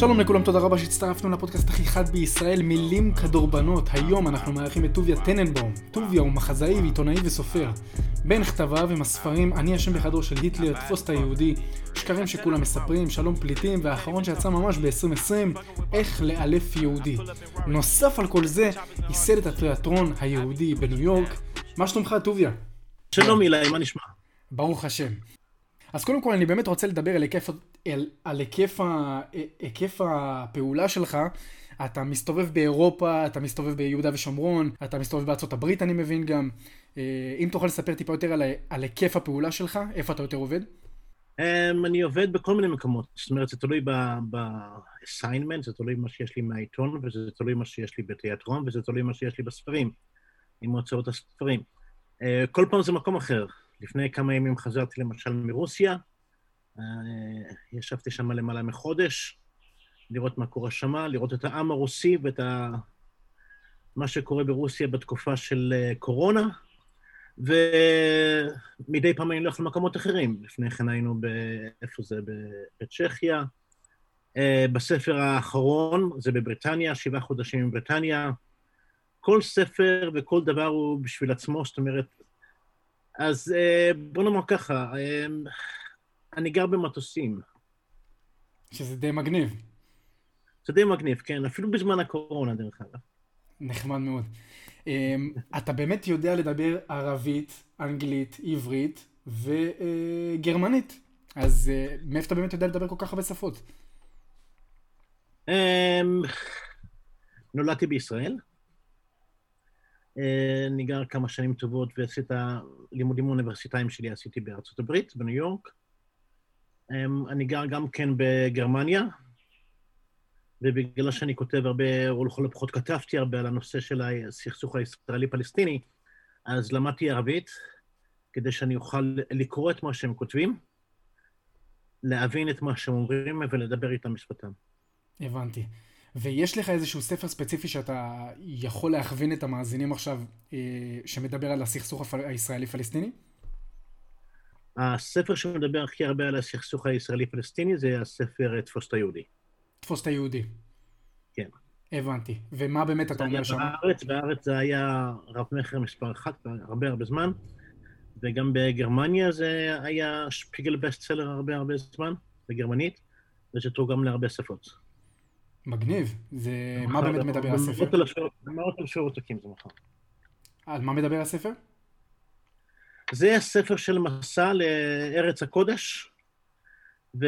שלום לכולם, תודה רבה שהצטרפנו לפודקאסט הכי חד בישראל, מילים כדורבנות. היום אנחנו מארחים את טוביה טננבאום. טוביה הוא מחזאי ועיתונאי וסופר. בין כתביו הם הספרים "אני אשם בחדרו של היטלר", "תפוס את היהודי", שקרים שכולם מספרים, "שלום פליטים", והאחרון שיצא ממש ב-2020, "איך לאלף יהודי". נוסף על כל זה, ייסד את התיאטרון היהודי בניו יורק. מה שלומך, טוביה? שלום אילי, מה נשמע? ברוך השם. אז קודם כל אני באמת רוצה לדבר על היקף, על, על היקף, ה, היקף הפעולה שלך. אתה מסתובב באירופה, אתה מסתובב ביהודה ושומרון, אתה מסתובב בארצות הברית אני מבין גם. אה, אם תוכל לספר טיפה יותר על, על היקף הפעולה שלך, איפה אתה יותר עובד? Um, אני עובד בכל מיני מקומות, זאת אומרת, זה תלוי ב-assignment, זה תלוי במה שיש לי מהעיתון, וזה תלוי במה שיש לי בתיאטרון, וזה תלוי במה שיש לי בספרים, עם הוצאות הספרים. Uh, כל פעם זה מקום אחר. לפני כמה ימים חזרתי למשל מרוסיה, ישבתי שם למעלה מחודש, לראות מה קורה שם, לראות את העם הרוסי ואת ה... מה שקורה ברוסיה בתקופה של אה, קורונה, ומדי פעם אני הולך למקומות אחרים. לפני כן היינו ב... איפה זה? בצ'כיה. אה, בספר האחרון, זה בבריטניה, שבעה חודשים בבריטניה. כל ספר וכל דבר הוא בשביל עצמו, זאת אומרת, אז אה, בוא נאמר ככה, אה, אני גר במטוסים. שזה די מגניב. זה די מגניב, כן, אפילו בזמן הקורונה, דרך אגב. נחמד מאוד. אה, אתה באמת יודע לדבר ערבית, אנגלית, עברית וגרמנית. אז מאיפה אתה באמת יודע לדבר כל כך הרבה שפות? נולדתי בישראל. אה, אני גר כמה שנים טובות ועשיתי את הלימודים האוניברסיטאיים שלי עשיתי בארצות הברית, בניו יורק. אמ, אני גר גם כן בגרמניה, ובגלל שאני כותב הרבה, או לכל הפחות כתבתי הרבה על הנושא של הסכסוך הישראלי-פלסטיני, אז למדתי ערבית, כדי שאני אוכל לקרוא את מה שהם כותבים, להבין את מה שהם אומרים ולדבר איתם בשפתם. הבנתי. ויש לך איזשהו ספר ספציפי שאתה יכול להכווין את המאזינים עכשיו, אה, שמדבר על הסכסוך הישראלי-פלסטיני? הספר שמדבר הכי הרבה על הסכסוך הישראלי-פלסטיני זה הספר אה, תפוס את היהודי. תפוס את היהודי. כן. הבנתי. ומה באמת אתה אומר שם? בארץ, בארץ זה היה רב מכר מספר אחת הרבה הרבה זמן, וגם בגרמניה זה היה שפיגל בסטסלר הרבה הרבה זמן, בגרמנית, וזה תורגם להרבה שפות. מגניב. זה... מה באמת מדבר הספר? מאות אלפי עותקים זה מחר. על מה מדבר הספר? זה הספר של מסע לארץ הקודש, וזו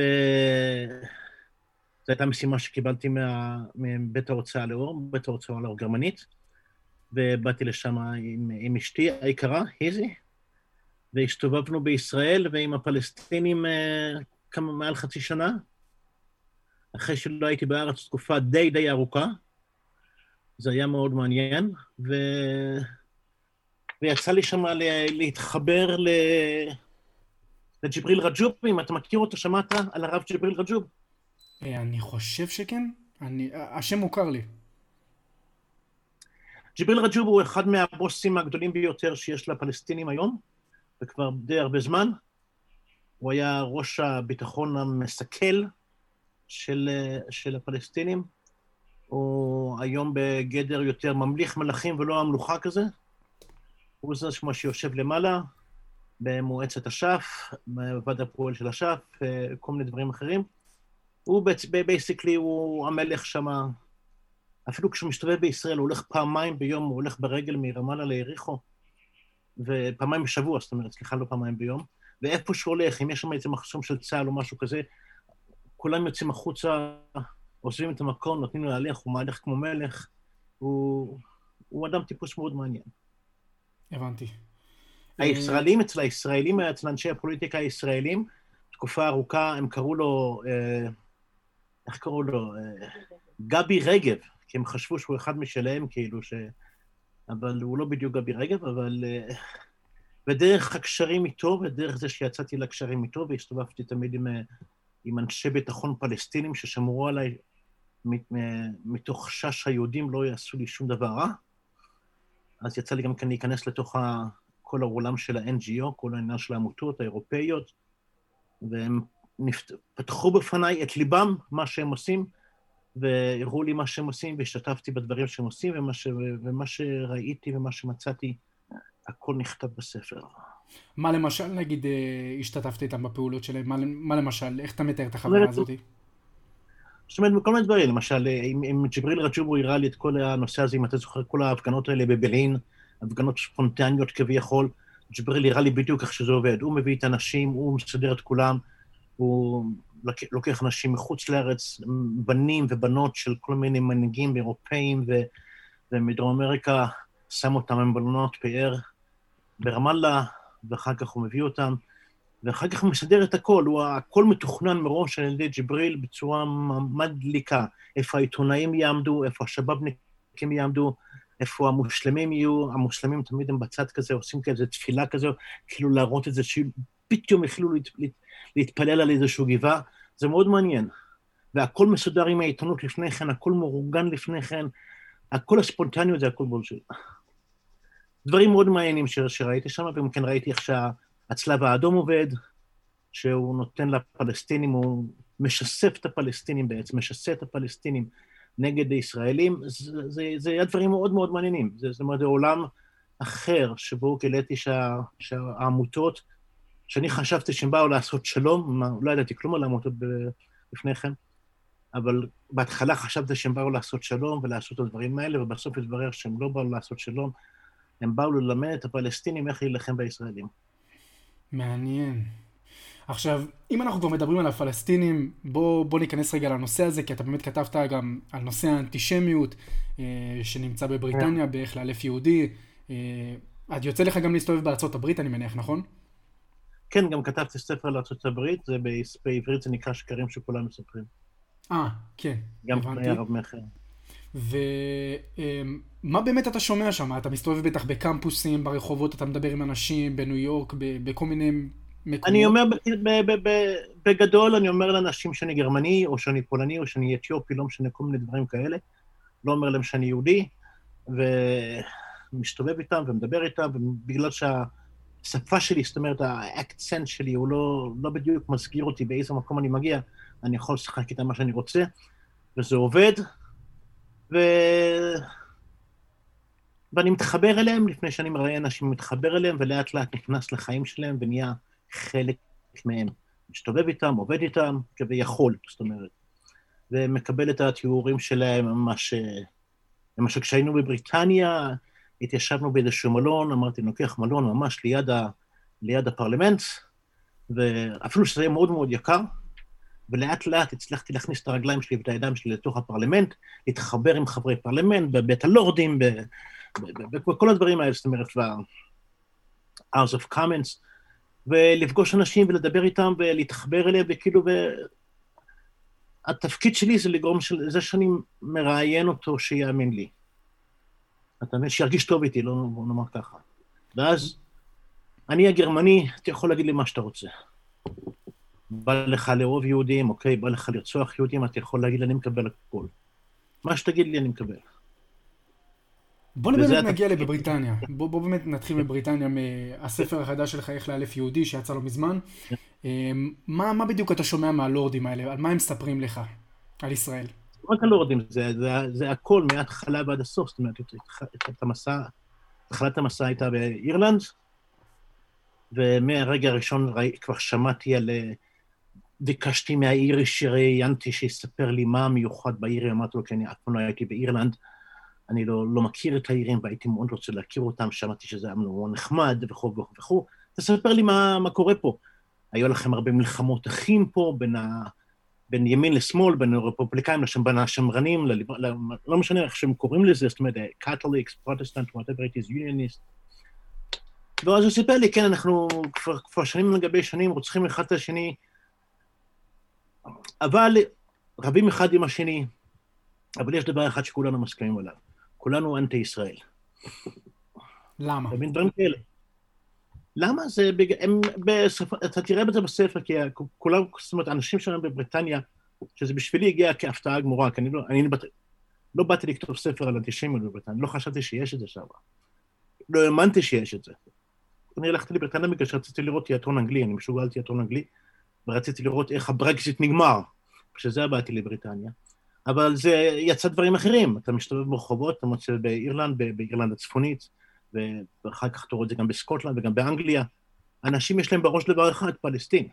הייתה משימה שקיבלתי מה... מבית ההוצאה לאור, בית ההוצאה לאור גרמנית, ובאתי לשם עם, עם אשתי היקרה, היזי, והסתובבנו בישראל ועם הפלסטינים אה, כמה, מעל חצי שנה, אחרי שלא הייתי בארץ תקופה די די ארוכה. זה היה מאוד מעניין, ו... ויצא לי שם להתחבר ל... לג'יבריל רג'וב, אם אתה מכיר אותו, שמעת על הרב ג'יבריל רג'וב? אה, אני חושב שכן. אני... השם מוכר לי. ג'יבריל רג'וב הוא אחד מהבוסים הגדולים ביותר שיש לפלסטינים היום, וכבר די הרבה זמן. הוא היה ראש הביטחון המסכל של, של הפלסטינים, הוא היום בגדר יותר ממליך מלכים ולא המלוכה כזה. הוא זה כמו שיושב למעלה, במועצת אש"ף, בוועד הפועל של אש"ף, כל מיני דברים אחרים. הוא בייסיקלי, הוא המלך שם, אפילו כשהוא מסתובב בישראל, הוא הולך פעמיים ביום, הוא הולך ברגל מרמאללה ליריחו, ופעמיים בשבוע, זאת אומרת, סליחה, לא פעמיים ביום, ואיפה שהוא הולך, אם יש שם איזה מחסום של צה"ל או משהו כזה, כולם יוצאים החוצה, עוזבים את המקום, נותנים לו להלך, הוא מהלך כמו מלך. הוא, הוא אדם טיפוס מאוד מעניין. הבנתי. הישראלים, אצל הישראלים, אצל אנשי הפוליטיקה הישראלים, תקופה ארוכה, הם קראו לו, אה, איך קראו לו? אה, גבי רגב, כי הם חשבו שהוא אחד משלהם, כאילו ש... אבל הוא לא בדיוק גבי רגב, אבל... אה, ודרך הקשרים איתו, ודרך זה שיצאתי לקשרים איתו, והסתובבתי תמיד עם עם אנשי ביטחון פלסטינים ששמרו עליי מתוך חשש היהודים לא יעשו לי שום דבר רע. אז יצא לי גם כן להיכנס לתוך כל העולם של ה-NGO, כל העניין של העמותות האירופאיות, והם פתחו בפניי את ליבם, מה שהם עושים, והראו לי מה שהם עושים, והשתתפתי בדברים שהם עושים, ומה, ש... ומה שראיתי ומה שמצאתי, הכל נכתב בספר. מה למשל, נגיד, אה, השתתפת איתם בפעולות שלהם? מה, מה למשל, איך אתה מתאר את החברה הזאת? זאת אומרת, כל מיני דברים, למשל, אם, אם ג'יבריל רג'ובו הראה לי את כל הנושא הזה, אם אתה זוכר, כל ההפגנות האלה בברלין, הפגנות ספונטניות כביכול, ג'יבריל הראה לי בדיוק איך שזה עובד. הוא מביא את האנשים, הוא מסדר את כולם, הוא לוקח אנשים מחוץ לארץ, בנים ובנות של כל מיני מנהיגים אירופאים ו, ומדרום אמריקה, שם אותם עם בלונות פאר ברמאללה, ואחר כך הוא מביא אותם, ואחר כך מסדר את הכל, הוא, הכל מתוכנן מראש על ידי ג'יבריל בצורה מדליקה. איפה העיתונאים יעמדו, איפה השבאבניקים יעמדו, איפה המושלמים יהיו, המושלמים תמיד הם בצד כזה, עושים כזה תפילה כזו, כאילו להראות את זה, שפתאום יחילו להת, להת, להתפלל על איזושהי גבעה, זה מאוד מעניין. והכל מסודר עם העיתונות לפני כן, הכל מאורגן לפני כן, הכל הספונטניות זה הכל בולשיט. דברים מאוד מעניינים ש, שראיתי שם, וגם כן ראיתי איך שהצלב האדום עובד, שהוא נותן לפלסטינים, הוא משסף את הפלסטינים בעצם, משסה את הפלסטינים נגד הישראלים, זה, זה, זה היה דברים מאוד מאוד מעניינים. זה, זאת אומרת, זה עולם אחר שבו גיליתי שה, שהעמותות, שאני חשבתי שהם באו לעשות שלום, לא ידעתי כלום על העמותות לפני כן, אבל בהתחלה חשבתי שהם באו לעשות שלום ולעשות את הדברים האלה, ובסוף התברר שהם לא באו לעשות שלום, הם באו ללמד את הפלסטינים איך להילחם בישראלים. מעניין. עכשיו, אם אנחנו כבר מדברים על הפלסטינים, בוא, בוא ניכנס רגע לנושא הזה, כי אתה באמת כתבת גם על נושא האנטישמיות אה, שנמצא בבריטניה, באיך לאלף יהודי. אה, את יוצא לך גם להסתובב בארצות הברית, אני מניח, נכון? כן, גם כתבתי ספר על ארצות הברית, זה בעברית זה נקרא שקרים שכולם מספרים. אה, כן, גם הבנתי. גם הרב מכר. ומה באמת אתה שומע שם? אתה מסתובב בטח בקמפוסים, ברחובות, אתה מדבר עם אנשים בניו יורק, בכל מיני מקומות? אני אומר, בגדול, אני אומר לאנשים שאני גרמני, או שאני פולני, או שאני אתיופי, לא משנה, כל מיני דברים כאלה. לא אומר להם שאני יהודי, ומסתובב איתם ומדבר איתם, ובגלל שהשפה שלי, זאת אומרת, האקצנט שלי, הוא לא, לא בדיוק מסגיר אותי באיזה מקום אני מגיע, אני יכול לשחק איתם מה שאני רוצה, וזה עובד, ו... ואני מתחבר אליהם, לפני שאני מראיין אנשים, מתחבר אליהם, ולאט לאט נכנס לחיים שלהם ונהיה חלק מהם. מסתובב איתם, עובד איתם, כביכול, זאת אומרת. ומקבל את התיאורים שלהם, ממש... למשל, כשהיינו בבריטניה, התיישבנו באיזשהו מלון, אמרתי, אני לוקח מלון ממש ליד, ה, ליד הפרלמנט, ואפילו שזה היה מאוד מאוד יקר, ולאט לאט הצלחתי להכניס את הרגליים שלי ואת הידיים שלי לתוך הפרלמנט, להתחבר עם חברי פרלמנט, בבית הלורדים, בכל הדברים האלה, זאת אומרת, ב-House of Commons, ולפגוש אנשים ולדבר איתם ולהתחבר אליהם, וכאילו, ו... התפקיד שלי זה לגרום לזה שאני מראיין אותו שיאמין לי. אתה מבין? שירגיש טוב איתי, לא נאמר ככה. ואז אני הגרמני, אתה יכול להגיד לי מה שאתה רוצה. בא לך לאהוב יהודים, אוקיי, בא לך לרצוח יהודים, אתה יכול להגיד, אני מקבל הכול. מה שתגיד לי, אני מקבל. בוא באמת נגיע לבריטניה. בוא, בוא באמת נתחיל מבריטניה, מהספר החדש שלך, איך לאלף יהודי, שיצא לא מזמן. אמ, מה, מה בדיוק אתה שומע מהלורדים האלה? על מה הם מספרים לך? על ישראל. רק הלורדים, זה, זה, זה הכל מההתחלה ועד הסוף. זאת אומרת, את המסע, התחלת המסע הייתה באירלנד, ומהרגע הראשון ראי, כבר שמעתי על ביקשתי מהאירי שראיינתי שיספר לי מה המיוחד באירי, אמרתי לו, כי אני אף פעם לא הייתי באירלנד, אני לא, לא מכיר את האירים והייתי מאוד רוצה להכיר אותם, שמעתי שזה היה מאוד נחמד וכו' וכו' תספר לי מה, מה קורה פה. היו לכם הרבה מלחמות אחים פה בין, ה, בין ימין לשמאל, בין הרפובליקאים בין השמרנים, לליב, לא משנה איך שהם קוראים לזה, זאת אומרת, Catholics, Protestant, whatever it is, unionist. ואז הוא סיפר לי, כן, אנחנו כבר, כבר שנים לגבי שנים רוצחים אחד את השני, אבל רבים אחד עם השני, אבל יש דבר אחד שכולנו מסכימים עליו, כולנו אנטי ישראל. למה? אתה מבין דברים כאלה. למה? זה. הם בספר... אתה תראה את זה בספר, כי כולם, זאת אומרת, אנשים שלנו בבריטניה, שזה בשבילי הגיע כהפתעה גמורה, כי אני לא, אני בת... לא באתי לכתוב ספר על אנטישמיות בבריטניה, לא חשבתי שיש את זה שם. לא האמנתי שיש את זה. אני הלכתי לבריטניה בגלל שרציתי לראות תיאטרון אנגלי, אני משוגע על תיאטרון אנגלי, ורציתי לראות איך הברקזיט נגמר. בשביל זה באתי לבריטניה. אבל זה יצא דברים אחרים. אתה מסתובב ברחובות, אתה מוצא באירלנד, באירלנד הצפונית, ואחר כך אתה רואה את זה גם בסקוטלנד וגם באנגליה. אנשים יש להם בראש דבר אחד, פלסטין.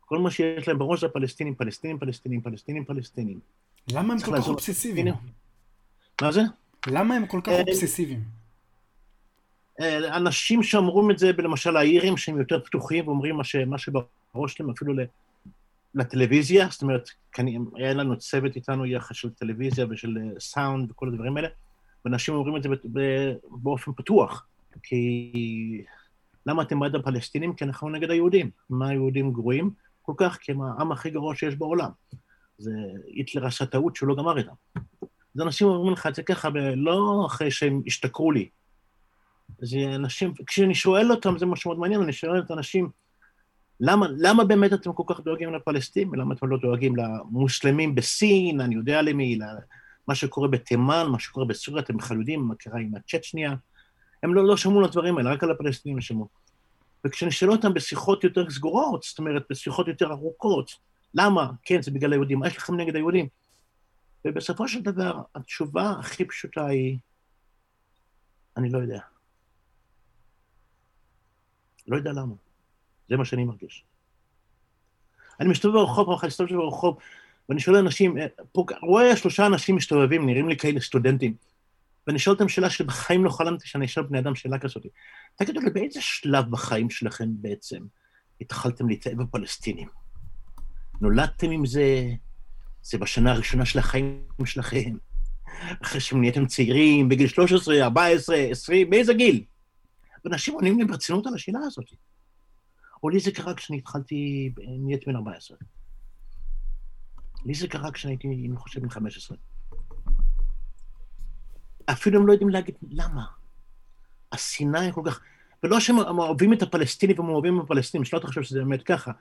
כל מה שיש להם בראש זה פלסטינים, פלסטינים, פלסטינים, פלסטינים, פלסטינים. למה הם כל כך אובססיביים? מה זה? למה הם כל כך אה, אובססיביים? אה, אנשים שאומרים את זה, למשל האירים, שהם יותר פתוחים ואומרים מה, ש, מה שבראש שלהם, אפילו לטלוויזיה, זאת אומרת, היה לנו צוות איתנו יחד של טלוויזיה ושל סאונד וכל הדברים האלה, ואנשים אומרים את זה באופן פתוח, כי למה אתם בעד הפלסטינים? כי אנחנו נגד היהודים. מה היהודים גרועים? כל כך, כי הם העם הכי גרוע שיש בעולם. זה היטלר עשה טעות שהוא לא גמר איתם. אז אנשים אומרים לך את זה ככה, לא אחרי שהם השתכרו לי. זה אנשים, כשאני שואל אותם, זה משהו מאוד מעניין, אני שואל את האנשים, למה, למה באמת אתם כל כך דואגים לפלסטינים? למה אתם לא דואגים למוסלמים בסין, אני יודע למי, למה שקורה בתימן, מה שקורה בסוריה, אתם בכלל יודעים מה קרה עם הצ'צ'ניה? הם לא, לא שמעו לדברים האלה, רק על הפלסטינים הם שמעו. וכשאני שואל אותם בשיחות יותר סגורות, זאת אומרת, בשיחות יותר ארוכות, למה? כן, זה בגלל היהודים, מה יש לכם נגד היהודים? ובסופו של דבר, התשובה הכי פשוטה היא, אני לא יודע. לא יודע למה. זה מה שאני מרגיש. אני מסתובב ברחוב, אני מסתובב ברחוב, ואני שואל אנשים, אה, פה, רואה שלושה אנשים מסתובבים, נראים לי כאלה סטודנטים, ואני שואל אותם שאלה שבחיים לא חלמתי שאני אשאל בני אדם שאלה כזאת. תגידו לי, באיזה שלב בחיים שלכם בעצם התחלתם להתאהב בפלסטינים? נולדתם עם זה, זה בשנה הראשונה של החיים שלכם, אחרי שהם נהייתם צעירים, בגיל 13, 14, 20, באיזה גיל? ואנשים עונים לי ברצינות על השאלה הזאת. או לי זה קרה כשאני התחלתי, נהייתי בן 14. לי זה קרה כשהייתי, אני חושב, בן 15. אפילו הם לא יודעים להגיד למה. השנאה היא כל כך... ולא שהם אוהבים את הפלסטינים והם אוהבים את הפלסטינים, שלא תחשוב שזה באמת ככה.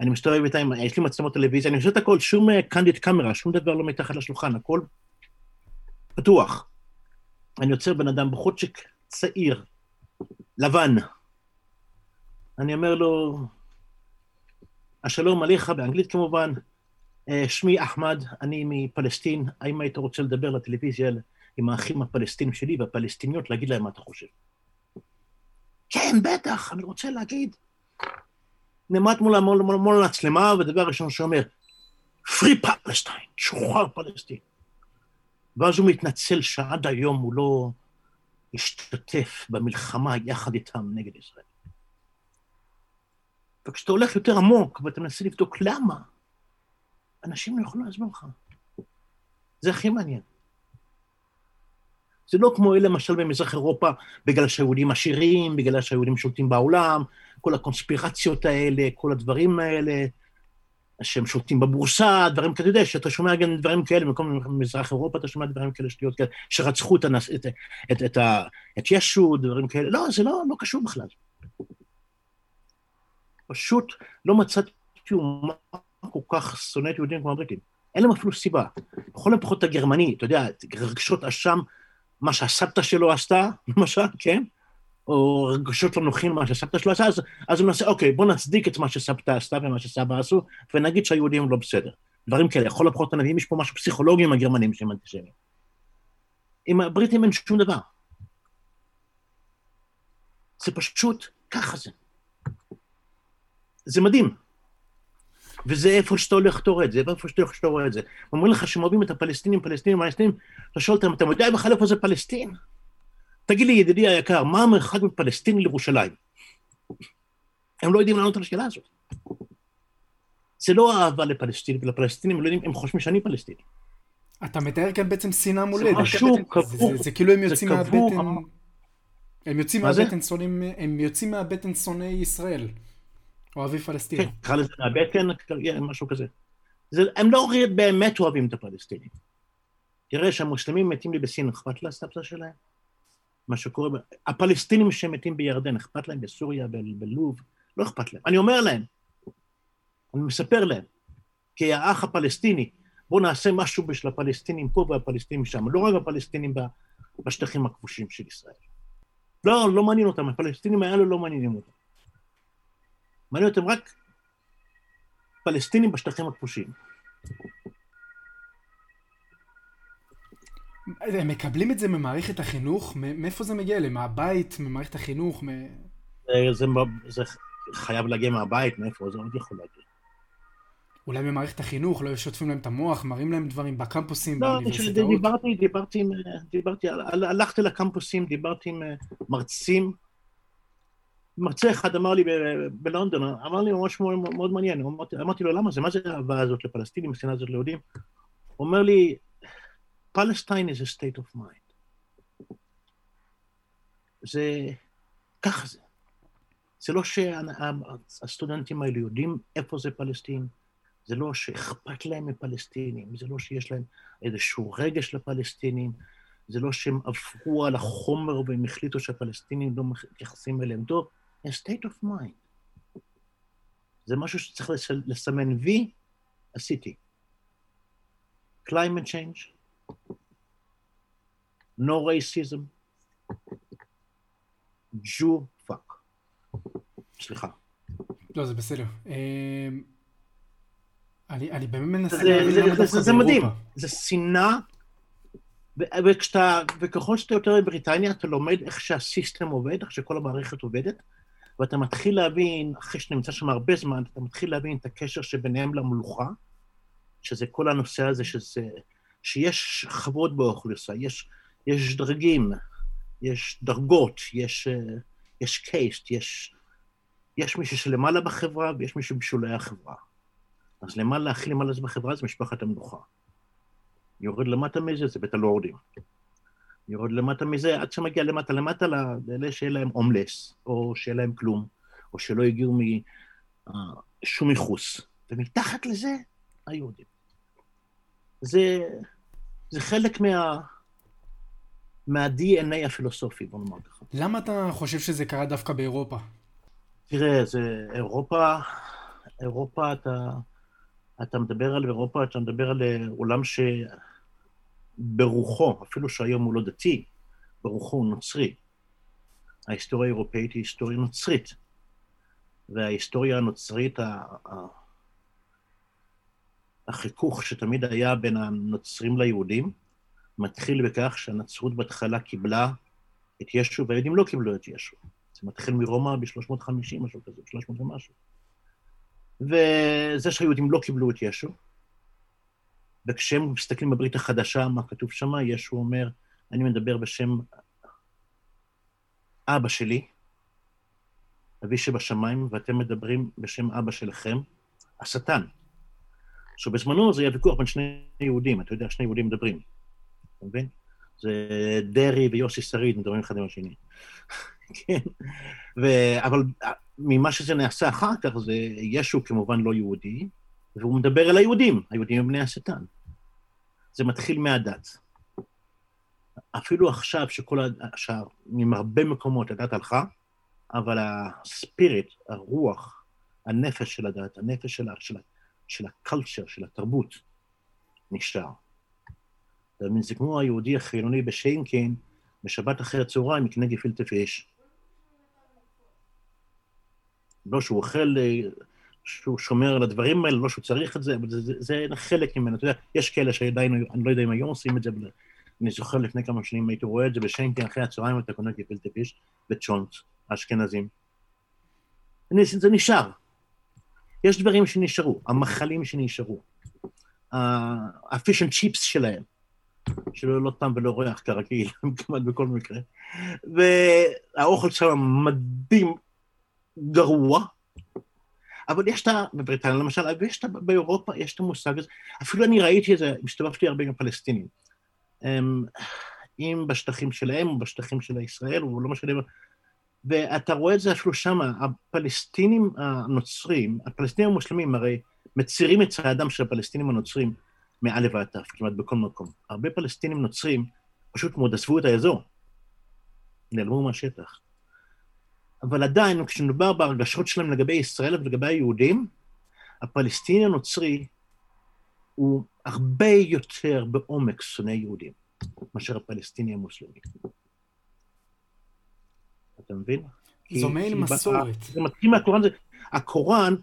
אני מסתובב איתם, יש לי מצלמות טלוויזיה, אני עושה את הכל, שום קנדיד קאמרה, שום דבר לא מתחת לשולחן, הכל פתוח. אני יוצר בן אדם בחודשיק צעיר, לבן. אני אומר לו, השלום עליך, באנגלית כמובן, אה, שמי אחמד, אני מפלסטין, האם היית רוצה לדבר לטלוויזיה עם האחים הפלסטינים שלי והפלסטיניות, להגיד להם מה אתה חושב? כן, בטח, אני רוצה להגיד. נעמד מול, המצלמה, ודבר ראשון שאומר, Free Palestine, שוחרר פלסטין. ואז הוא מתנצל שעד היום הוא לא השתתף במלחמה יחד איתם נגד ישראל. וכשאתה הולך יותר עמוק ואתה מנסה לבדוק למה, אנשים לא יכולים להסביר לך. זה הכי מעניין. זה לא כמו אלה למשל במזרח אירופה, בגלל שהיהודים עשירים, בגלל שהיהודים שולטים בעולם, כל הקונספירציות האלה, כל הדברים האלה, שהם שולטים בבורסה, דברים כאלה, אתה יודע, שאתה שומע גם דברים כאלה, במקום במזרח אירופה אתה שומע דברים כאלה, שטויות כאלה, שרצחו את, הנס, את, את, את, את, ישו, דברים כאלה, לא, זה לא, לא קשור בכלל. פשוט לא מצאתי אומה כל כך שונאת יהודים כמו הבריטים. אין להם אפילו סיבה. לכל הפחות הגרמני, אתה יודע, רגשות אשם, מה שהסבתא שלו עשתה, למשל, כן? או רגשות לא נוחים מה שסבתא שלו עשה, אז, אז הוא נעשה, אוקיי, בוא נצדיק את מה שסבתא עשתה ומה שסבא עשו, ונגיד שהיהודים לא בסדר. דברים כאלה, לכל הפחות הנביאים יש פה משהו פסיכולוגי עם הגרמנים שהם אנטישמים. עם הבריטים אין שום דבר. זה פשוט, ככה זה. זה מדהים. וזה איפה שאתה הולך אתה רואה את זה, איפה שאתה הולך שאתה רואה את זה. אומרים לך שהם אוהבים את הפלסטינים, פלסטינים, פלסטינים, אתה שואל אותם, אתה יודע בכלל איפה זה פלסטין? תגיד לי, ידידי היקר, מה המרחק מפלסטין לירושלים? הם לא יודעים לענות על השאלה הזאת. זה לא אהבה לפלסטין ולפלסטינים, הם לא יודעים, הם חושבים שאני פלסטיני. אתה מתאר כאן בעצם שנאה מולדת. זה משהו קבור. זה כאילו הם יוצאים מהבטן... הם יוצאים מהבטן שונאים, הם יוצאים מהבטן שונאי ישראל. אוהבי פלסטין. כן, נקרא לזה מהבטן, משהו כזה. זה, הם לא באמת אוהבים את הפלסטינים. תראה שהמוסלמים מתים לי בסין, אכפת לסבתא שלהם? מה שקורה, הפלסטינים שמתים בירדן, אכפת להם בסוריה, בלוב, לא אכפת להם. אני אומר להם, אני מספר להם, כי האח הפלסטיני, בואו נעשה משהו בשביל הפלסטינים פה והפלסטינים שם, לא רק הפלסטינים בשטחים הכבושים של ישראל. לא, לא מעניין אותם, הפלסטינים האלו לא מעניינים אותם. מעניין אותם רק פלסטינים בשטחים הכבושים. הם מקבלים את זה ממערכת החינוך? מאיפה זה מגיע אליהם? מהבית? ממערכת החינוך? מ... זה, זה חייב להגיע מהבית, מאיפה זה עוד יכול להגיע. אולי במערכת החינוך, לא שוטפים להם את המוח, מראים להם דברים בקמפוסים, לא, באוניברסיטאות? דיברתי, דיברתי עם, דיברתי, הלכתי לקמפוסים, דיברתי עם אה, מרצים. מרצה אחד אמר לי בלונדון, אמר לי ממש מאוד, מאוד מעניין, אמרתי, אמרתי לו, למה זה? מה זה האהבה הזאת לפלסטינים, השנאה הזאת ליהודים? הוא אומר לי, Palestine is a state of mind. זה, ככה זה. זה לא שהסטודנטים האלה יודעים איפה זה פלסטין, זה לא שאכפת להם מפלסטינים, זה לא שיש להם איזשהו רגש לפלסטינים, זה לא שהם עברו על החומר והם החליטו שהפלסטינים לא מתייחסים אליהם טוב, זה state of mind. זה משהו שצריך לסמן וי, עשיתי. climate change, no racism, Jew fuck. סליחה. לא, זה בסדר. אמ, אני, אני באמת מנסה להבין למה דווקא זה מדהים, זה שנאה, וכשאתה, וככל שאתה יותר בבריטניה, אתה לומד איך שהסיסטם עובד, איך שכל המערכת עובדת, ואתה מתחיל להבין, אחרי שאתה נמצא שם הרבה זמן, אתה מתחיל להבין את הקשר שביניהם למלוכה, שזה כל הנושא הזה, שזה, שיש שכבות באוכלוסייה, יש, יש דרגים, יש דרגות, יש, יש קייסט, יש, יש מישהו שלמעלה בחברה ויש מישהו בשולי החברה. אז למעלה, הכי למעלה זה בחברה זה משפחת המלוכה. יורד למטה מזה זה בית הלורדים. יורד למטה מזה עד שמגיע למטה למטה לאלה שיהיה להם הומלס, או שיהיה להם כלום, או שלא הגיעו משום אה, ייחוס. ומתחת לזה, היהודים. זה, זה חלק מה... מה-DNA הפילוסופי, בוא נאמר ככה. למה אתה חושב שזה קרה דווקא באירופה? תראה, זה אירופה, אירופה אתה... אתה מדבר על אירופה, אתה מדבר על אה, עולם שברוחו, אפילו שהיום הוא לא דתי, ברוחו הוא נוצרי. ההיסטוריה האירופאית היא היסטוריה נוצרית, וההיסטוריה הנוצרית, החיכוך שתמיד היה בין הנוצרים ליהודים, מתחיל בכך שהנצרות בהתחלה קיבלה את ישו, והיהודים לא קיבלו את ישו. זה מתחיל מרומא ב-350, משהו כזה, 300 ומשהו. וזה שהיהודים לא קיבלו את ישו, וכשהם מסתכלים בברית החדשה, מה כתוב שם, ישו אומר, אני מדבר בשם אבא שלי, אבי שבשמיים, ואתם מדברים בשם אבא שלכם, השטן. עכשיו, בזמנו זה היה ויכוח בין שני יהודים, אתה יודע, שני יהודים מדברים, אתה מבין? זה דרעי ויוסי שריד מדברים אחד עם השני. כן, ו... אבל ממה שזה נעשה אחר כך, זה ישו כמובן לא יהודי, והוא מדבר אל היהודים, היהודים הם בני השטן. זה מתחיל מהדת. אפילו עכשיו, שכל השאר, מהרבה מקומות הדת הלכה, אבל הספיריט, הרוח, הנפש של הדת, הנפש של, של, של הקלצ'ר, של התרבות, נשאר. זה כמו היהודי החילוני בשיינקין, בשבת אחרי הצהריים יקנה גפילטה פיש. לא שהוא אוכל, אה, שהוא שומר על הדברים האלה, לא שהוא צריך את זה, אבל זה, זה, זה חלק ממנו. אתה יודע, יש כאלה שעדיין, אני לא יודע אם היום עושים את זה, אבל אני זוכר לפני כמה שנים הייתי רואה את זה בשיינקין אחרי הצהריים, אתה קונה גפילטה פיש וצ'ולנט, האשכנזים. זה נשאר. יש דברים שנשארו, המאכלים שנשארו, ה fish and chips שלהם, שלא לא טעם ולא ריח כרגיל, כמעט בכל מקרה. והאוכל שם מדהים, גרוע, אבל יש את ה... בבריטניה למשל, ויש את ה... באירופה, יש את המושג הזה. אפילו אני ראיתי את זה, הסתובבתי הרבה עם פלסטינים. אם בשטחים שלהם או בשטחים של ישראל, או לא משנה, ואתה רואה את זה אפילו שם, הפלסטינים הנוצרים, הפלסטינים המוסלמים הרי מצירים את צעדם של הפלסטינים הנוצרים מא' ועד ת', כמעט בכל מקום. הרבה פלסטינים נוצרים פשוט מאוד עזבו את האזור, נעלמו מהשטח. אבל עדיין, כשמדובר בהרגשות שלהם לגבי ישראל ולגבי היהודים, הפלסטיני הנוצרי הוא הרבה יותר בעומק שונא יהודים מאשר הפלסטיני המוסלמי. אתה מבין? זו מעין מסורת. זה מתחיל מהקוראן, הקוראן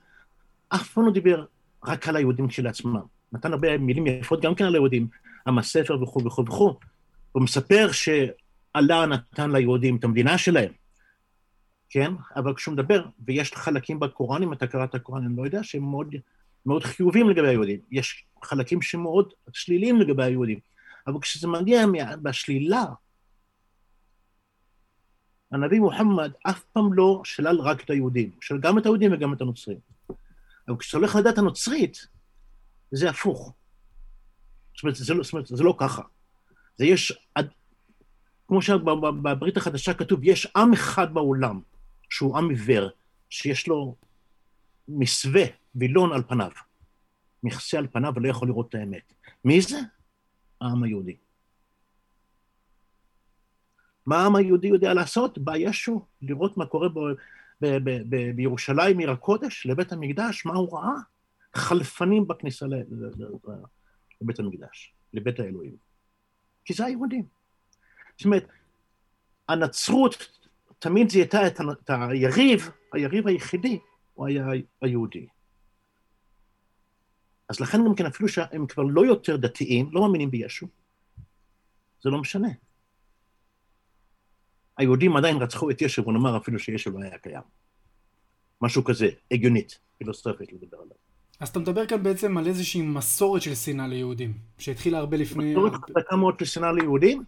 אף פעם לא דיבר רק על היהודים כשלעצמם. נתן הרבה מילים יפות גם כן על היהודים, עם הספר וכו' וכו' וכו', הוא מספר שאללה נתן ליהודים את המדינה שלהם, כן? אבל כשהוא מדבר, ויש חלקים בקוראן, אם אתה קרא את הקוראן, אני לא יודע, שהם מאוד, מאוד חיובים לגבי היהודים. יש חלקים שמאוד שליליים לגבי היהודים. אבל כשזה מגיע בשלילה, הנביא מוחמד אף פעם לא שלל רק את היהודים, הוא שלל גם את היהודים וגם את הנוצרים. אבל כשאתה הולך לדת הנוצרית, זה הפוך. זאת אומרת, זה לא, זאת אומרת, זה לא ככה. זה יש, כמו שבברית החדשה כתוב, יש עם אחד בעולם, שהוא עם עיוור, שיש לו מסווה, וילון על פניו. מכסה על פניו ולא יכול לראות את האמת. מי זה? העם היהודי. מה העם היהודי יודע לעשות? בא ישו לראות מה קורה ב, ב, ב, ב, בירושלים, עיר הקודש, לבית המקדש, מה הוא ראה? חלפנים בכניסה לבית המקדש, לבית האלוהים. כי זה היהודים. זאת אומרת, הנצרות תמיד זיהתה את היריב, היריב היחידי הוא היה היהודי. אז לכן גם כן, אפילו שהם כבר לא יותר דתיים, לא מאמינים בישו, זה לא משנה. היהודים עדיין רצחו את ישו, בוא נאמר אפילו שישו לא היה קיים. משהו כזה, הגיונית, פילוסופית לדבר עליו. אז אתה מדבר כאן בעצם על איזושהי מסורת של שנאה ליהודים, שהתחילה הרבה לפני... מסורת חזקה מאוד של שנאה ליהודים,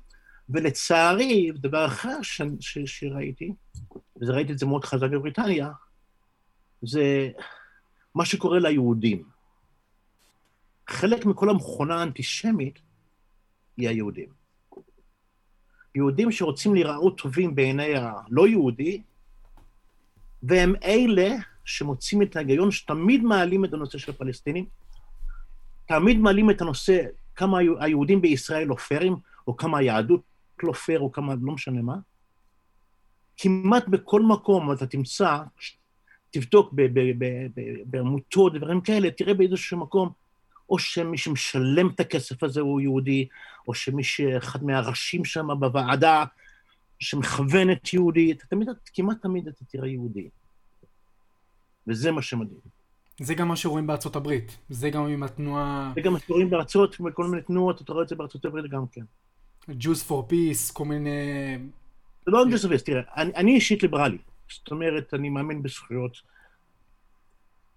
ולצערי, דבר אחר ש... ש... שראיתי, וראיתי את זה מאוד חזק בבריטניה, זה מה שקורה ליהודים. חלק מכל המכונה האנטישמית היא היהודים. יהודים שרוצים להיראות טובים בעיני הלא יהודי, והם אלה שמוצאים את ההיגיון, שתמיד מעלים את הנושא של הפלסטינים, תמיד מעלים את הנושא כמה היהודים בישראל לא פיירים, או כמה היהדות לא פייר, או כמה, לא משנה מה. כמעט בכל מקום אתה תמצא, תבדוק בעמותות, דברים כאלה, תראה באיזשהו מקום, או שמי שמשלם את הכסף הזה הוא יהודי, או שמי שאחד מהראשים שם בוועדה, שמכוונת יהודי, אתה תמיד, כמעט תמיד אתה תראה יהודי. וזה מה שמדהים. זה גם מה שרואים בארצות הברית, זה גם עם התנועה... זה גם מה שרואים בארצות, בכל מיני תנועות, אתה רואה את זה בארצות הברית גם כן. Jews for Peace, כל מיני... זה לא Jews for Peace, תראה, אני, אני אישית ליברלי. זאת אומרת, אני מאמין בזכויות.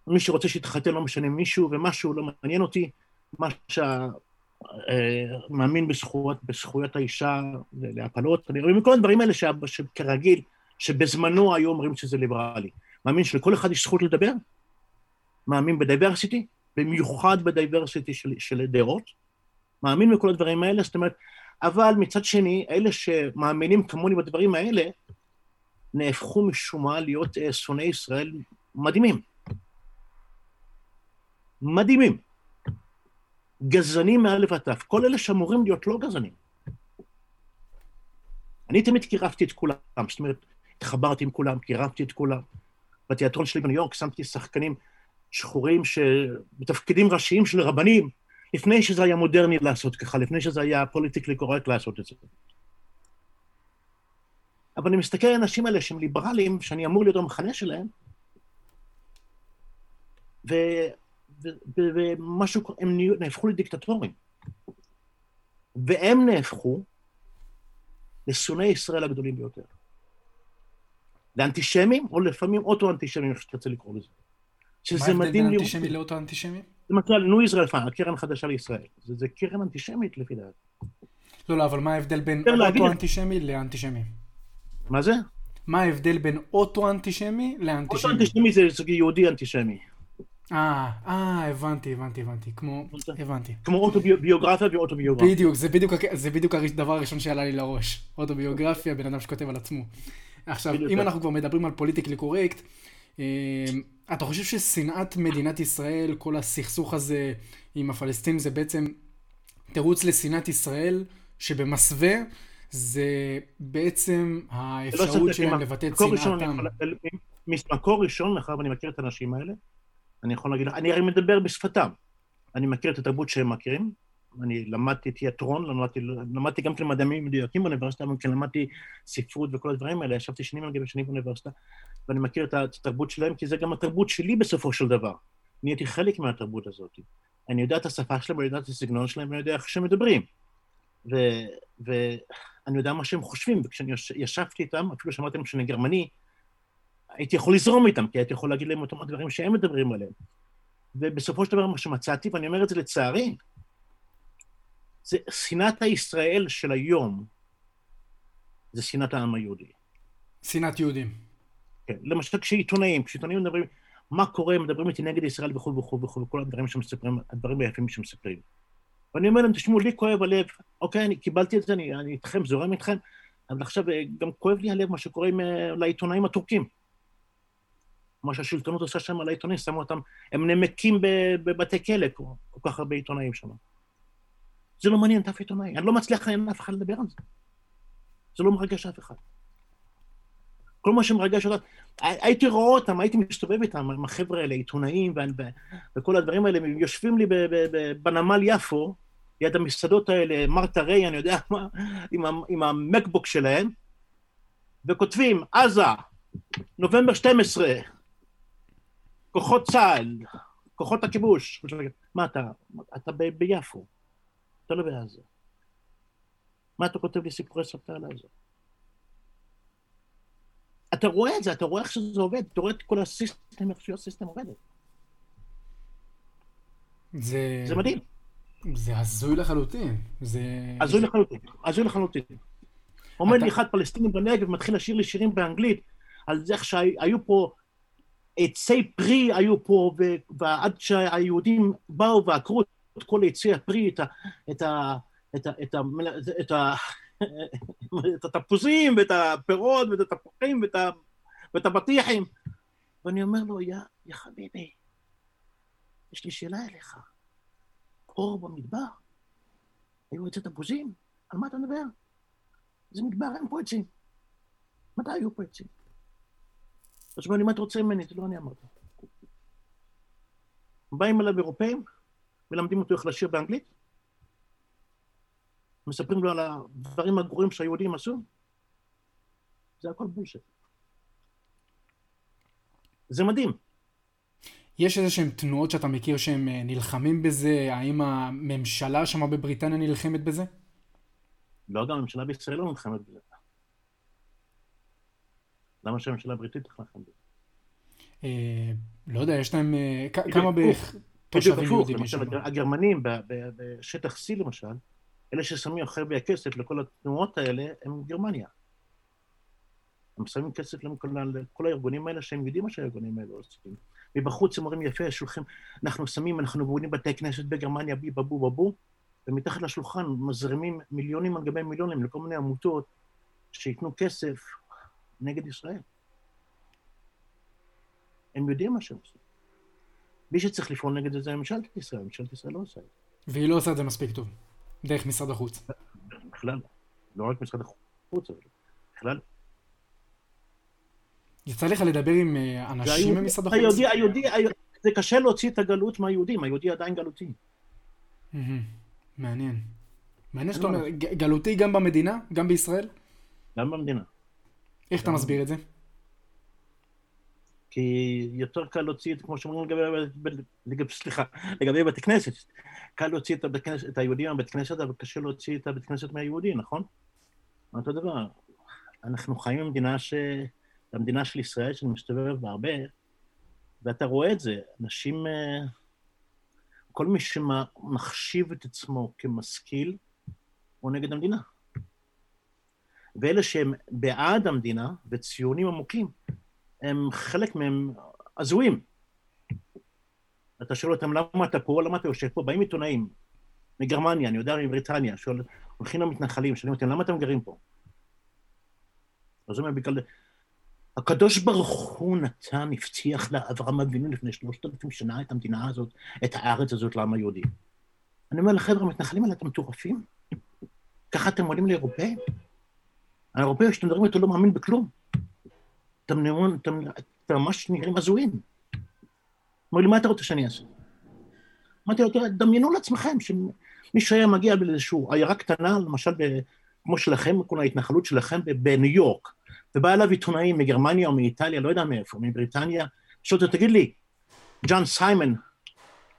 מי שרוצה שיתחתן, לא משנה מישהו, ומשהו לא מעניין אותי. מה שה... אה, בזכויות, בזכויות האישה להפלות, מכל הדברים האלה שכרגיל, שבזמנו היו אומרים שזה ליברלי. מאמין שלכל אחד יש זכות לדבר, מאמין ב diversity, במיוחד ב diversity של, של דעות, מאמין בכל הדברים האלה, זאת אומרת, אבל מצד שני, אלה שמאמינים כמוני בדברים האלה, נהפכו משום מה להיות אה, שונאי ישראל מדהימים. מדהימים. גזענים מאלף ועד תף. כל אלה שאמורים להיות לא גזענים. אני תמיד קירבתי את כולם, זאת אומרת, התחברתי עם כולם, קירבתי את כולם. בתיאטרון שלי בניו יורק שמתי שחקנים שחורים שבתפקידים ראשיים של רבנים, לפני שזה היה מודרני לעשות ככה, לפני שזה היה פוליטיקלי קורקט לעשות את זה. אבל אני מסתכל על האנשים האלה שהם ליברלים, שאני אמור להיות המחנה שלהם, ומשהו, הם נהפכו לדיקטטורים. והם נהפכו לשונאי ישראל הגדולים ביותר. לאנטישמים, או לפעמים אוטו-אנטישמים, איך שתרצה לקרוא לזה. שזה מדהים לראות. מה ההבדל בין אנטישמי לאוטו-אנטישמי? למשל, New Israel Fund, הקרן החדשה לישראל. זה, זה קרן אנטישמית לפי דעתי. לא, לא, אבל מה ההבדל בין אוטו-אנטישמי לאנטישמי? מה זה? מה ההבדל בין אוטו-אנטישמי לאנטישמי? אוטו-אנטישמי זה יהודי אנטישמי. אה, אה, הבנתי, הבנתי, הבנתי. כמו, הבנתי. כמו אוטוביוגרפיה ואוטוביוגרפיה. בדיוק, זה בדיוק, זה בדיוק הדבר הראשון שעלה לי לראש. אוטוביוגרפיה, בן אדם שכותב על עצמו. עכשיו, אם אנחנו כבר מדברים על פוליטיקלי קורקט, אה, אתה חושב ששנאת מדינת ישראל, כל הסכסוך הזה עם הפלסטינים, זה בעצם תירוץ לשנאת ישראל, שבמסווה זה בעצם האפשרות לא שלהם לבטא את שנאתם. מקור ראשון, מאחר ואני מכיר את האנשים האלה, אני יכול להגיד לך, אני הרי מדבר בשפתם. אני מכיר את התרבות שהם מכירים, אני למדתי תיאטרון, למדתי, למדתי גם כן מדעמים מדויקים באוניברסיטה, אבל למדתי ספרות וכל הדברים האלה, ישבתי שנים על גבי שנים באוניברסיטה, ואני מכיר את התרבות שלהם, כי זה גם התרבות שלי בסופו של דבר. אני הייתי חלק מהתרבות הזאת. אני יודע את השפה שלהם, אני יודע את הסגנון שלהם, ואני יודע איך שהם מדברים. ואני יודע מה שהם חושבים, וכשאני ישבתי איתם, אפילו להם שאני גרמני, הייתי יכול לזרום איתם, כי הייתי יכול להגיד להם אותם הדברים שהם מדברים עליהם. ובסופו של דבר, מה שמצאתי, ואני אומר את זה לצערי, זה שנאת הישראל של היום, זה שנאת העם היהודי. שנאת יהודים. כן, למשל כשעיתונאים, כשעיתונאים מדברים, מה קורה, מדברים איתי נגד ישראל וכו' וכו' וכו', וכל הדברים שמספרים, הדברים היפים שמספרים. ואני אומר להם, תשמעו, לי כואב הלב, אוקיי, אני קיבלתי את זה, אני, אני איתכם, זורם איתכם, אבל עכשיו אה, גם כואב לי הלב מה שקורה עם, אה, לעיתונאים הטורקים. מה שהשלטונות עושה שם על העיתונאים, שמו אותם, הם נמקים בבתי כלא, כל כך הרבה עיתונאים שם. זה לא מעניין את אף עיתונאי, אני לא מצליח לעניין אף אחד לדבר על זה. זה לא מרגש אף אחד. כל מה שמרגש אותם, הייתי רואה אותם, הייתי מסתובב איתם, עם החבר'ה האלה, עיתונאים וכל הדברים האלה, יושבים לי בנמל יפו, ליד המסעדות האלה, מרתה ריי, אני יודע מה, עם המקבוק שלהם, וכותבים, עזה, נובמבר 12, כוחות צה"ל, כוחות הכיבוש. מה אתה, אתה ביפו, אתה לא בעזה. מה אתה כותב לי סיפורי סבתא על עזה? אתה רואה את זה, אתה רואה איך שזה עובד, אתה רואה את כל הסיסטם, איך שהסיסטם עובדת. זה... זה מדהים. זה הזוי לחלוטין. זה... הזוי לחלוטין, הזוי לחלוטין. אומר לי אחד פלסטיני בנגב, מתחיל לשיר לי שירים באנגלית, על זה איך שהיו פה עצי פרי היו פה, ועד שהיהודים באו ועקרו את כל עצי הפרי, את ה... את ה... את ה... את ה... את ה... את התפוזים, ואת הפירות, ואת התפוחים, ואת, ה... ואת הבטיחים. ואני אומר לו, יא, חביבי, יש לי שאלה אליך. אור במדבר? היו עצי תפוזים? על מה אתה מדבר? זה מדבר, אין פה עצים. מתי היו פה עצים? אז הוא אומר לי, מה אתה רוצה ממני? זה לא אני אמרתי. באים אליו אירופאים, מלמדים אותו איך לשיר באנגלית, מספרים לו על הדברים הגרועים שהיהודים עשו, זה הכל בולשט. זה מדהים. יש איזה שהן תנועות שאתה מכיר שהם אה, נלחמים בזה? האם הממשלה שמה בבריטניה נלחמת בזה? לא, גם הממשלה בישראל לא נלחמת בזה. למה שהממשלה הבריטית תלחם בזה? אה, לא יודע, יש להם... אה, כמה בערך תושבים יהודים יש שם? הגרמנים בשטח C למשל, אלה ששמים הכי הרבה כסף לכל התנועות האלה, הם גרמניה. הם שמים כסף לכל הארגונים האלה, שהם יודעים מה שהארגונים האלה עושים. מבחוץ הם אומרים יפה, שולחים, אנחנו שמים, אנחנו בונים בתי כנסת בגרמניה, בי בבו בבו, ומתחת לשולחן מזרימים מיליונים על גבי מיליונים לכל מיני עמותות שייתנו כסף נגד ישראל. הם יודעים מה שהם עושים. מי שצריך לפעול נגד זה זה ממשלת ישראל, ממשלת ישראל לא עושה את זה. והיא לא עושה את זה מספיק טוב. דרך משרד החוץ. בכלל, לא רק משרד החוץ, אבל בכלל. יצא לך לדבר עם אה, אנשים ממשרד החוץ? היהודי, היהודי, זה קשה להוציא את הגלות מהיהודים, היהודי עדיין גלותי. מעניין. מעניין שאתה אומר, גלותי גם במדינה? גם בישראל? גם במדינה. איך אתה מסביר את זה? כי יותר קל להוציא את, כמו שאומרים לגבי, סליחה, לגבי בתי כנסת, קל להוציא את, כנסת, את היהודים מהבית כנסת, אבל קשה להוציא את הבית כנסת מהיהודי, נכון? אותו דבר. אנחנו חיים במדינה ש... במדינה של ישראל, שאני מסתובב בה הרבה, ואתה רואה את זה, אנשים, אה, כל מי שמחשיב את עצמו כמשכיל, הוא נגד המדינה. ואלה שהם בעד המדינה וציונים עמוקים, הם חלק מהם הזויים. אתה שואל אותם, למה אתה פה? למה אתה יושב פה? באים עיתונאים מגרמניה, אני יודע, מבריטניה, שואל, הולכים למתנחלים, שואלים אותם, למה אתם גרים פה? אז הוא אומר, בגלל... הקדוש ברוך הוא נתן, הבטיח לאברהם אבינו לפני שלושת אלפים שנה את המדינה הזאת, את הארץ הזאת לעם היהודי. אני אומר לחבר'ה, המתנחלים האלה, אתם מטורפים? ככה אתם עולים לאירופאים? האירופאי שאתם מדברים איתו לא מאמין בכלום. אתם, ממש נראים הזויים. אמר לי, מה אתה רוצה שאני אעשה? אמרתי לו, דמיינו לעצמכם שמישהו היה מגיע לאיזושהי עיירה קטנה, למשל, כמו שלכם, כל ההתנחלות שלכם בניו יורק, ובא אליו עיתונאים מגרמניה או מאיטליה, לא יודע מאיפה, מבריטניה, שואל אותו, תגיד לי, ג'ון סיימון,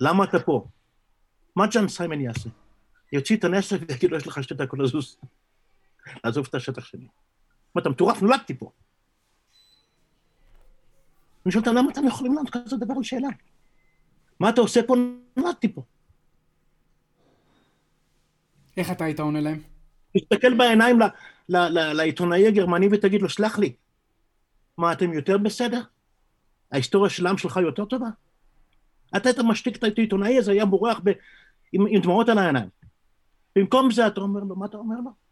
למה אתה פה? מה ג'ון סיימון יעשה? יוציא את הנשק ויגיד לו, יש לך שתי דקות לזוז. לעזוב את השטח שלי. מה, אתה מטורף? נולדתי פה. אני שואל אותם, למה אתם יכולים לענות כזה דבר על שאלה? מה אתה עושה פה? נולדתי פה. איך אתה היית עונה להם? תסתכל בעיניים לעיתונאי הגרמני ותגיד לו, סלח לי, מה, אתם יותר בסדר? ההיסטוריה של העם שלך יותר טובה? אתה היית משתיק את העיתונאי הזה, היה בורח ב... עם, עם דמעות על העיניים. במקום זה אתה אומר לו, מה אתה אומר לו?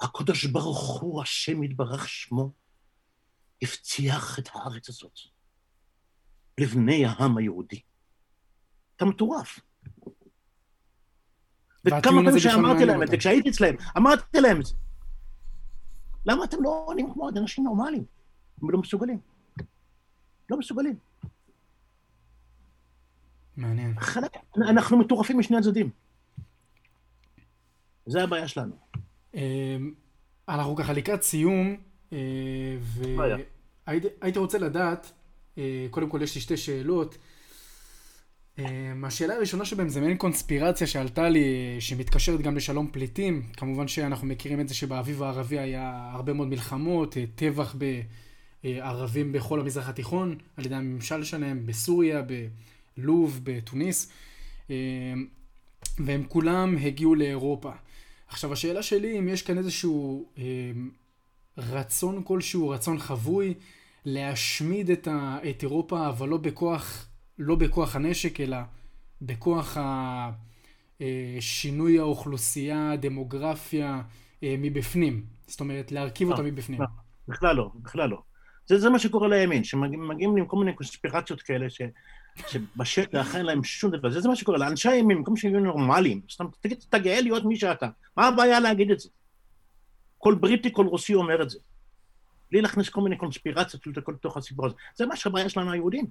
הקדוש ברוך הוא, השם יתברך שמו, הבטיח את הארץ הזאת לבני העם היהודי. אתה מטורף. וכמה פעמים שאמרתי להם את זה, כשהייתי אצלם, אמרתי להם את זה. למה אתם לא עונים כמו אנשים נורמליים? הם לא מסוגלים. לא מסוגלים. מעניין. אנחנו מטורפים משני הצדדים. זה הבעיה שלנו. אמ, אנחנו ככה לקראת סיום, אה, והייתי רוצה לדעת, אה, קודם כל יש לי שתי שאלות. אמ, השאלה הראשונה שבהם זה מעין קונספירציה שעלתה לי, שמתקשרת גם לשלום פליטים. כמובן שאנחנו מכירים את זה שבאביב הערבי היה הרבה מאוד מלחמות, אה, טבח בערבים בכל המזרח התיכון, על ידי הממשל שלהם, בסוריה, בלוב, בתוניס, והם כולם הגיעו לאירופה. עכשיו השאלה שלי אם יש כאן איזשהו אמ, רצון כלשהו, רצון חבוי, להשמיד את, ה, את אירופה, אבל לא בכוח לא בכוח הנשק, אלא בכוח שינוי האוכלוסייה, הדמוגרפיה אה, מבפנים. זאת אומרת, להרכיב אותה אה, מבפנים. לא, בכלל לא, בכלל לא. זה, זה מה שקורה לימין, שמגיעים עם כל מיני קונספירציות כאלה, ש, שבשטח אין להם שום דבר. זה, מה שקורה לאנשי הימין, במקום שהם יהיו נורמליים. אומרת, תגיד, אתה גאה להיות מי שאתה. מה הבעיה להגיד את זה? כל בריטי, כל רוסי אומר את זה. בלי להכניס כל מיני קונספירציות לתוך הסיפור הזה. זה מה שהבעיה שלנו היהודים.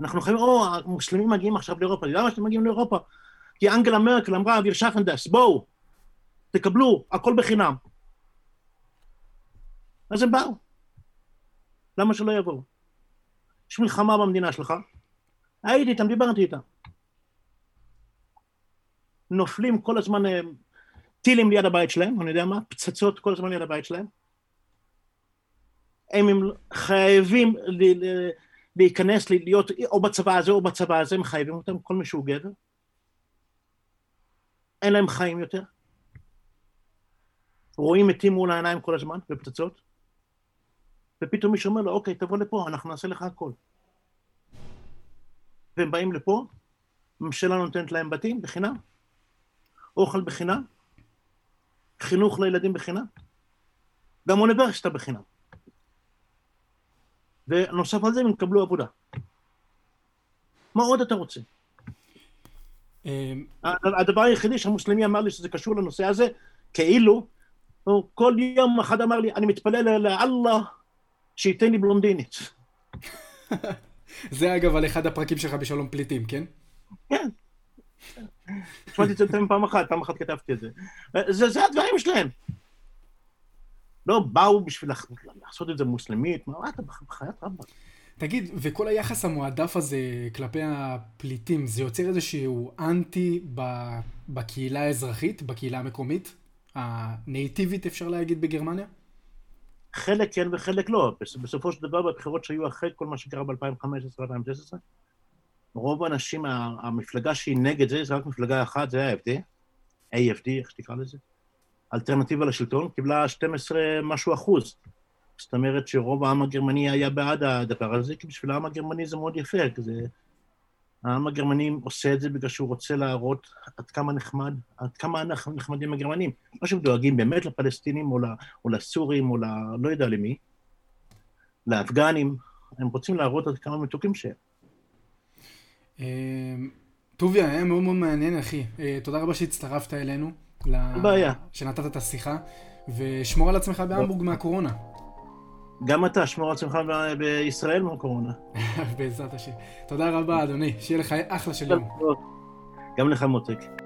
אנחנו חייבים, או, המוסלמים מגיעים עכשיו לאירופה, למה שאתם מגיעים לאירופה? כי אנגלה מרקל אמרה, אוויר שפנדס, בואו, תקבלו, הכל בחינם. אז הם באו. למה שלא יבואו? יש מלחמה במדינה שלך, הייתי איתם, דיברתי איתם. נופלים כל הזמן אה, טילים ליד הבית שלהם, אני יודע מה, פצצות כל הזמן ליד הבית שלהם. הם חייבים להיכנס, להיות או בצבא הזה או בצבא הזה, מחייבים אותם, כל מי שהוא גבר. אין להם חיים יותר. רואים מתים מול העיניים כל הזמן, בפצצות, ופתאום מישהו אומר לו, אוקיי, תבוא לפה, אנחנו נעשה לך הכל. והם באים לפה, הממשלה נותנת להם בתים בחינם, אוכל בחינם, חינוך לילדים בחינם, גם אוניברסיטה בחינם. ונוסף על זה הם יקבלו עבודה. מה עוד אתה רוצה? אמ, הדבר היחידי שהמוסלמי אמר לי שזה קשור לנושא הזה, כאילו, הוא כל יום אחד אמר לי, אני מתפלל לאללה שייתן לי בלונדינית. זה אגב על אחד הפרקים שלך בשלום פליטים, כן? כן. שמעתי את זה פעם אחת, פעם אחת כתבתי את זה. זה, זה הדברים שלהם. לא באו בשביל לעשות את זה מוסלמית, מה אתה בחיית רבאק? תגיד, וכל היחס המועדף הזה כלפי הפליטים, זה יוצר איזשהו אנטי בקהילה האזרחית, בקהילה המקומית? הנייטיבית אפשר להגיד בגרמניה? חלק כן וחלק לא. בסופו של דבר, בבחירות שהיו אחרי כל מה שקרה ב-2015-2016, רוב האנשים, המפלגה שהיא נגד זה, זה רק מפלגה אחת, זה ה-AFD, AFD, איך שתקרא לזה. אלטרנטיבה לשלטון, קיבלה 12 משהו אחוז. זאת אומרת שרוב העם הגרמני היה בעד הדבר הזה, כי בשביל העם הגרמני זה מאוד יפה, כי זה... העם הגרמני עושה את זה בגלל שהוא רוצה להראות עד כמה נחמד, עד כמה אנחנו נחמדים הגרמנים. לא שהם דואגים באמת לפלסטינים או, או לסורים או ל... לא יודע למי, לאפגנים, הם רוצים להראות עד כמה מתוקים שהם. אה, טוביה, היה מאוד מאוד מעניין, אחי. אה, תודה רבה שהצטרפת אלינו. בעיה. שנתת את השיחה, ושמור על עצמך בהמבורג מהקורונה. גם אתה, שמור על עצמך בישראל מהקורונה. בעזרת השם. תודה רבה, אדוני. שיהיה לך אחלה של יום. גם לך מותק.